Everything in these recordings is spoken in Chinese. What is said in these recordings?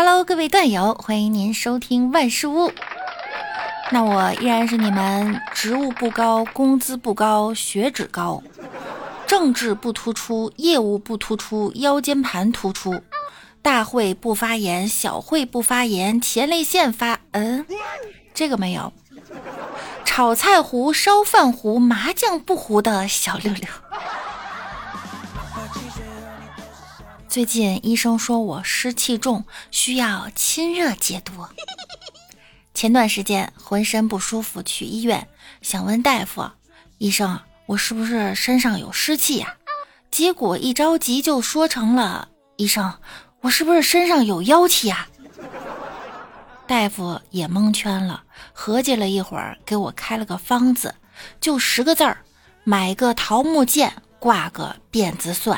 Hello，各位段友，欢迎您收听万事屋。那我依然是你们职务不高、工资不高、血脂高、政治不突出、业务不突出、腰间盘突出、大会不发言、小会不发言、前列腺发……嗯，这个没有。炒菜糊、烧饭糊、麻将不糊的小六六。最近医生说我湿气重，需要清热解毒。前段时间浑身不舒服，去医院想问大夫：“医生，我是不是身上有湿气呀？”结果一着急就说成了：“医生，我是不是身上有妖气呀？”大夫也蒙圈了，合计了一会儿，给我开了个方子，就十个字儿：买个桃木剑，挂个辫子蒜。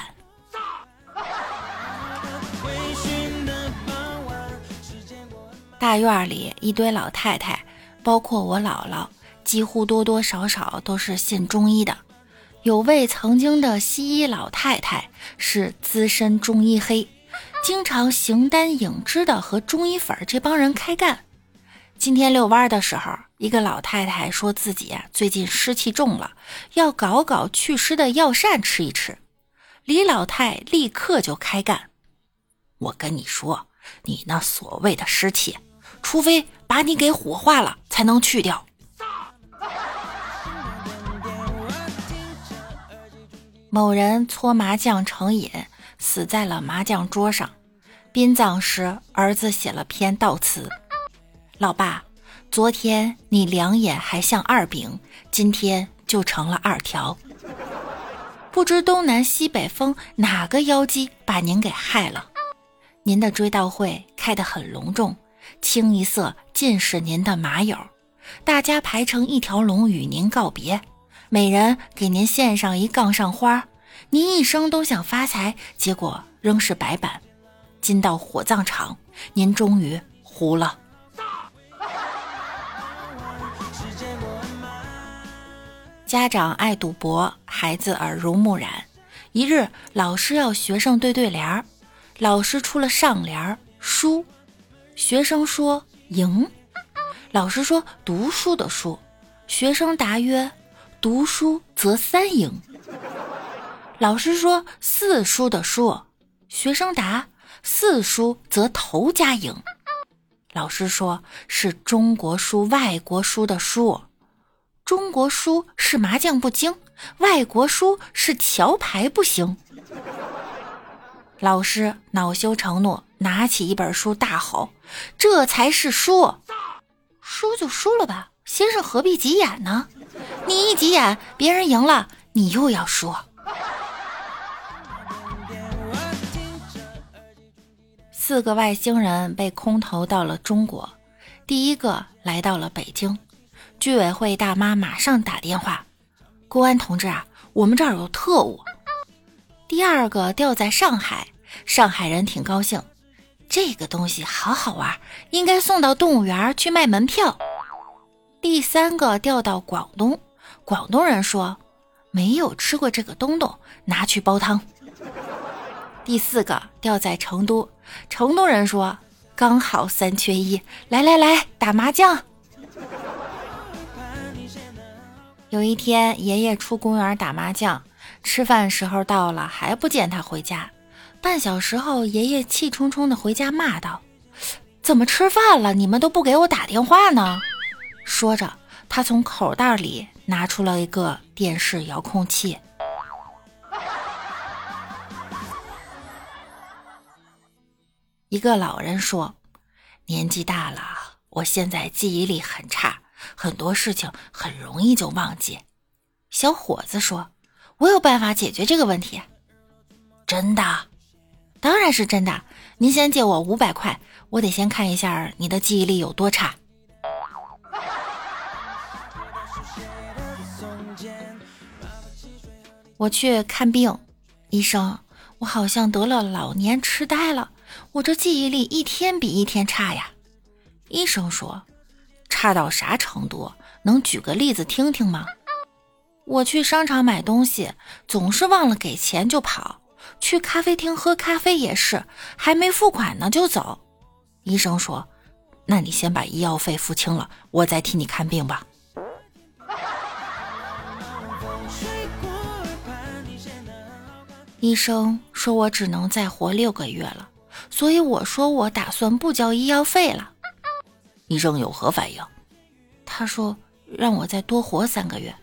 大院里一堆老太太，包括我姥姥，几乎多多少少都是信中医的。有位曾经的西医老太太是资深中医黑，经常形单影只的和中医粉这帮人开干。今天遛弯的时候，一个老太太说自己啊最近湿气重了，要搞搞祛湿的药膳吃一吃。李老太立刻就开干：“我跟你说，你那所谓的湿气。”除非把你给火化了，才能去掉。某人搓麻将成瘾，死在了麻将桌上。殡葬时，儿子写了篇悼词：“老爸，昨天你两眼还像二饼，今天就成了二条。不知东南西北风哪个妖姬把您给害了？您的追悼会开得很隆重。”清一色尽是您的马友，大家排成一条龙与您告别，每人给您献上一杠上花。您一生都想发财，结果仍是白板。今到火葬场，您终于糊了。家长爱赌博，孩子耳濡目染。一日，老师要学生对对联儿，老师出了上联输。学生说：“赢。”老师说：“读书的书。”学生答曰：“读书则三赢。”老师说：“四书的书。”学生答：“四书则头家赢。”老师说：“是中国书，外国书的书。中国书是麻将不精，外国书是桥牌不行。”老师恼羞成怒。拿起一本书大吼：“这才是输！输就输了吧，先生何必急眼呢？你一急眼，别人赢了，你又要输。”四个外星人被空投到了中国，第一个来到了北京，居委会大妈马上打电话：“公安同志啊，我们这儿有特务。”第二个掉在上海，上海人挺高兴。这个东西好好玩，应该送到动物园去卖门票。第三个掉到广东，广东人说没有吃过这个东东，拿去煲汤。第四个掉在成都，成都人说刚好三缺一，来来来打麻将。有一天，爷爷出公园打麻将，吃饭时候到了，还不见他回家。半小时后，爷爷气冲冲的回家骂道：“怎么吃饭了，你们都不给我打电话呢？”说着，他从口袋里拿出了一个电视遥控器。一个老人说：“年纪大了，我现在记忆力很差，很多事情很容易就忘记。”小伙子说：“我有办法解决这个问题。”真的。当然是真的，您先借我五百块，我得先看一下你的记忆力有多差。我去看病，医生，我好像得了老年痴呆了，我这记忆力一天比一天差呀。医生说，差到啥程度？能举个例子听听吗？我去商场买东西，总是忘了给钱就跑。去咖啡厅喝咖啡也是，还没付款呢就走。医生说：“那你先把医药费付清了，我再替你看病吧。”医生说我只能再活六个月了，所以我说我打算不交医药费了。医生有何反应？他说让我再多活三个月。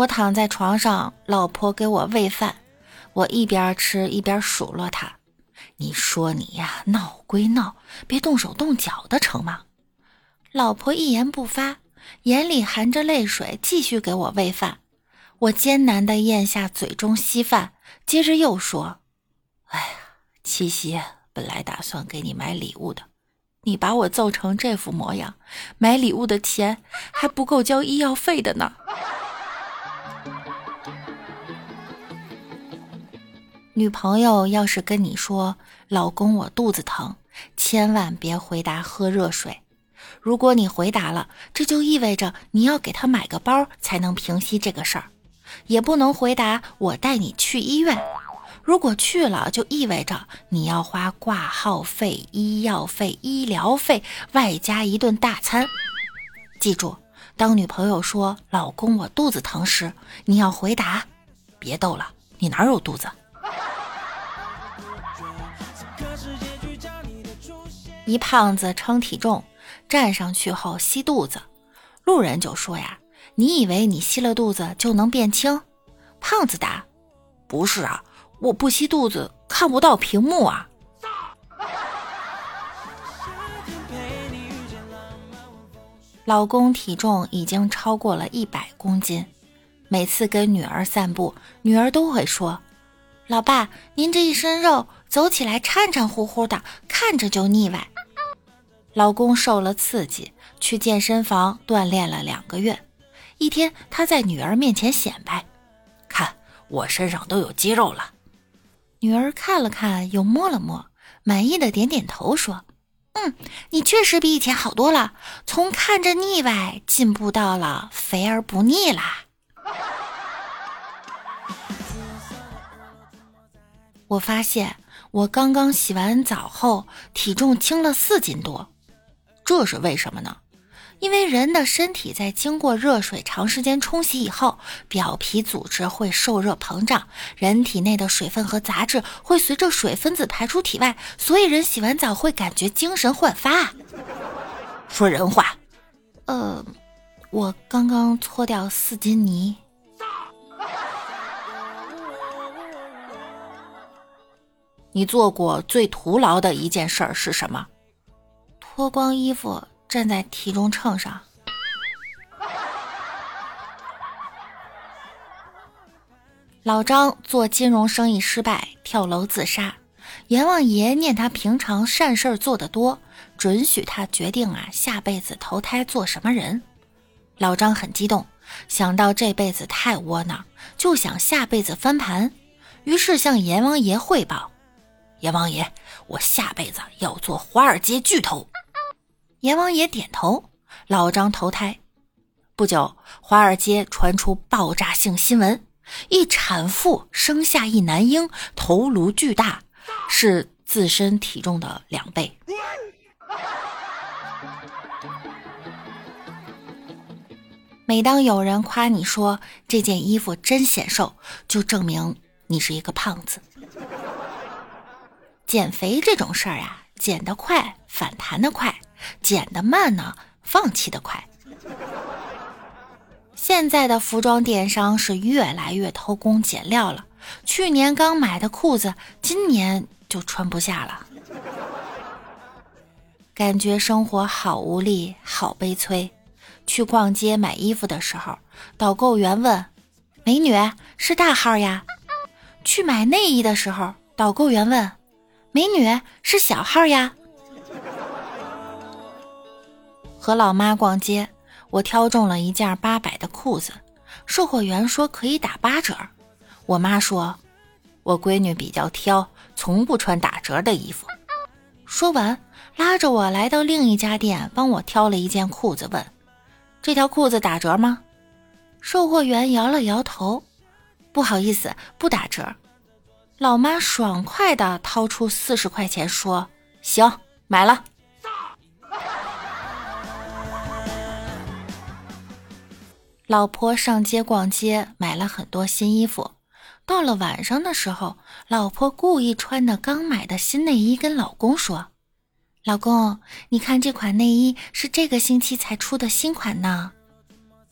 我躺在床上，老婆给我喂饭，我一边吃一边数落她：“你说你呀，闹归闹，别动手动脚的成吗？”老婆一言不发。眼里含着泪水，继续给我喂饭。我艰难地咽下嘴中稀饭，接着又说：“哎呀，七夕本来打算给你买礼物的，你把我揍成这副模样，买礼物的钱还不够交医药费的呢。”女朋友要是跟你说：“老公，我肚子疼”，千万别回答喝热水。如果你回答了，这就意味着你要给她买个包才能平息这个事儿，也不能回答我带你去医院。如果去了，就意味着你要花挂号费、医药费、医疗费，外加一顿大餐。记住，当女朋友说“老公，我肚子疼”时，你要回答：“别逗了，你哪有肚子？”一胖子称体重。站上去后吸肚子，路人就说呀：“你以为你吸了肚子就能变轻？”胖子答：“不是啊，我不吸肚子看不到屏幕啊。”老公体重已经超过了一百公斤，每次跟女儿散步，女儿都会说：“老爸，您这一身肉，走起来颤颤乎乎的，看着就腻歪。”老公受了刺激，去健身房锻炼了两个月。一天，他在女儿面前显摆：“看，我身上都有肌肉了。”女儿看了看，又摸了摸，满意的点点头，说：“嗯，你确实比以前好多了，从看着腻歪进步到了肥而不腻啦。”我发现我刚刚洗完澡后，体重轻了四斤多。这是为什么呢？因为人的身体在经过热水长时间冲洗以后，表皮组织会受热膨胀，人体内的水分和杂质会随着水分子排出体外，所以人洗完澡会感觉精神焕发。说人话。呃，我刚刚搓掉四斤泥。你做过最徒劳的一件事儿是什么？脱光衣服站在体重秤上。老张做金融生意失败，跳楼自杀。阎王爷念他平常善事儿做得多，准许他决定啊下辈子投胎做什么人。老张很激动，想到这辈子太窝囊，就想下辈子翻盘，于是向阎王爷汇报：“阎王爷，我下辈子要做华尔街巨头。”阎王爷点头，老张投胎。不久，华尔街传出爆炸性新闻：一产妇生下一男婴，头颅巨大，是自身体重的两倍。每当有人夸你说这件衣服真显瘦，就证明你是一个胖子。减肥这种事儿啊，减得快，反弹的快。减的慢呢，放弃的快。现在的服装电商是越来越偷工减料了。去年刚买的裤子，今年就穿不下了。感觉生活好无力，好悲催。去逛街买衣服的时候，导购员问：“美女是大号呀？”去买内衣的时候，导购员问：“美女是小号呀？”和老妈逛街，我挑中了一件八百的裤子，售货员说可以打八折。我妈说，我闺女比较挑，从不穿打折的衣服。说完，拉着我来到另一家店，帮我挑了一件裤子，问：“这条裤子打折吗？”售货员摇了摇头：“不好意思，不打折。”老妈爽快的掏出四十块钱，说：“行，买了。”老婆上街逛街，买了很多新衣服。到了晚上的时候，老婆故意穿的刚买的新内衣，跟老公说：“老公，你看这款内衣是这个星期才出的新款呢。”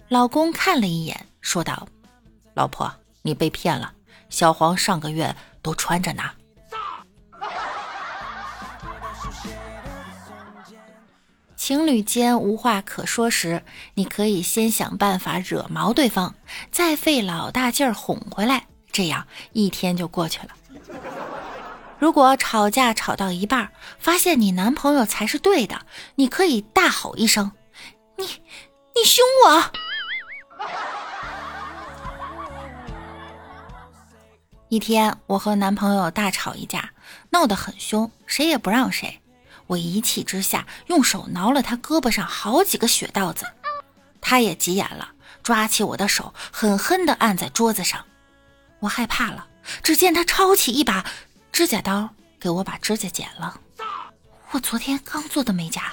老公看了一眼，说道：“老婆，你被骗了。小黄上个月都穿着呢。”情侣间无话可说时，你可以先想办法惹毛对方，再费老大劲儿哄回来，这样一天就过去了。如果吵架吵到一半，发现你男朋友才是对的，你可以大吼一声：“你，你凶我！”一天，我和男朋友大吵一架，闹得很凶，谁也不让谁。我一气之下，用手挠了他胳膊上好几个血道子。他也急眼了，抓起我的手，狠狠地按在桌子上。我害怕了，只见他抄起一把指甲刀，给我把指甲剪了。我昨天刚做的美甲。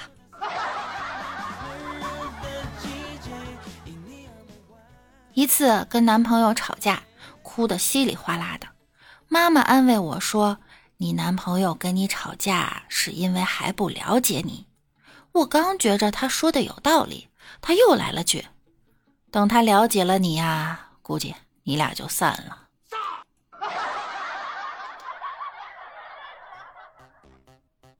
一次跟男朋友吵架。哭得稀里哗啦的，妈妈安慰我说：“你男朋友跟你吵架是因为还不了解你。”我刚觉着他说的有道理，他又来了句：“等他了解了你呀，估计你俩就散了。”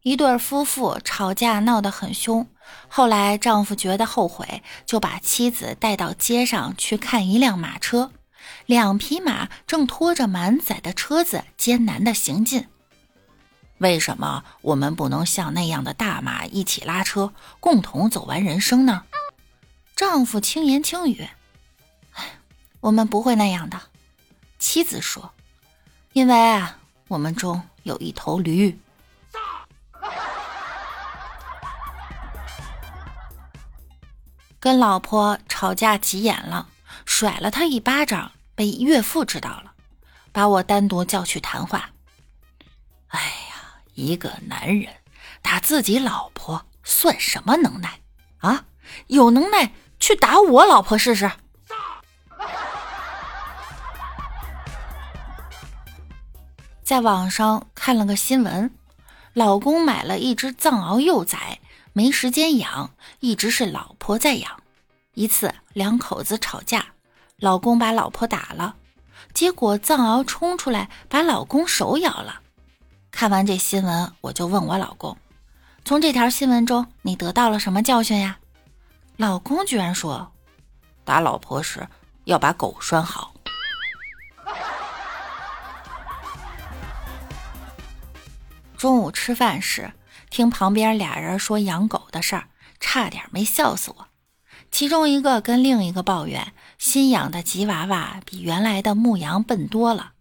一对夫妇吵架闹得很凶，后来丈夫觉得后悔，就把妻子带到街上去看一辆马车。两匹马正拖着满载的车子艰难地行进。为什么我们不能像那样的大马一起拉车，共同走完人生呢？丈夫轻言轻语：“哎，我们不会那样的。”妻子说：“因为啊，我们中有一头驴。”跟老婆吵架急眼了，甩了他一巴掌。被岳父知道了，把我单独叫去谈话。哎，一个男人打自己老婆算什么能耐啊？有能耐去打我老婆试试。在网上看了个新闻，老公买了一只藏獒幼崽，没时间养，一直是老婆在养。一次两口子吵架。老公把老婆打了，结果藏獒冲出来把老公手咬了。看完这新闻，我就问我老公：“从这条新闻中，你得到了什么教训呀？”老公居然说：“打老婆时要把狗拴好。”中午吃饭时，听旁边俩人说养狗的事儿，差点没笑死我。其中一个跟另一个抱怨。新养的吉娃娃比原来的牧羊笨多了。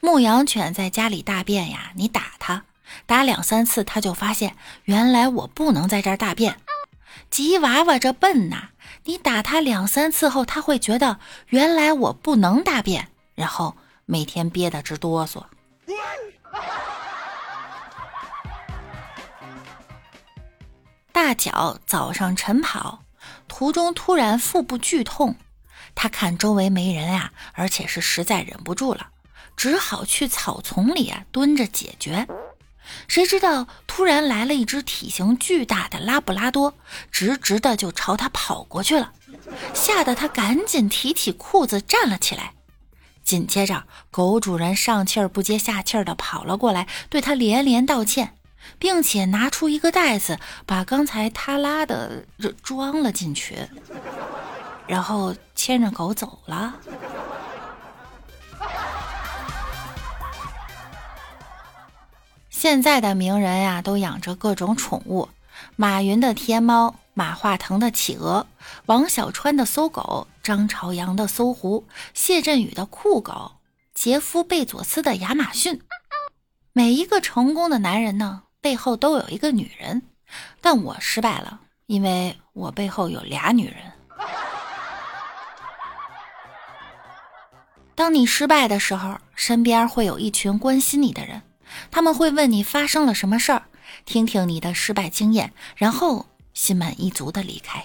牧羊犬在家里大便呀，你打它，打两三次，它就发现原来我不能在这儿大便。吉娃娃这笨呐，你打它两三次后，它会觉得原来我不能大便，然后每天憋得直哆嗦。大脚早上晨跑，途中突然腹部剧痛。他看周围没人啊，而且是实在忍不住了，只好去草丛里啊蹲着解决。谁知道突然来了一只体型巨大的拉布拉多，直直的就朝他跑过去了，吓得他赶紧提起裤子站了起来。紧接着，狗主人上气儿不接下气儿的跑了过来，对他连连道歉，并且拿出一个袋子，把刚才他拉的装了进去。然后牵着狗走了。现在的名人呀，都养着各种宠物：马云的天猫，马化腾的企鹅，王小川的搜狗，张朝阳的搜狐，谢振宇的酷狗，杰夫贝佐斯的亚马逊。每一个成功的男人呢，背后都有一个女人，但我失败了，因为我背后有俩女人。当你失败的时候，身边会有一群关心你的人，他们会问你发生了什么事儿，听听你的失败经验，然后心满意足的离开。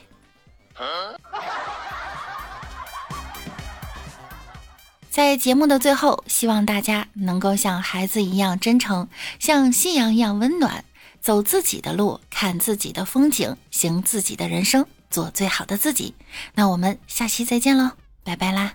在节目的最后，希望大家能够像孩子一样真诚，像信仰一样温暖，走自己的路，看自己的风景，行自己的人生，做最好的自己。那我们下期再见喽，拜拜啦！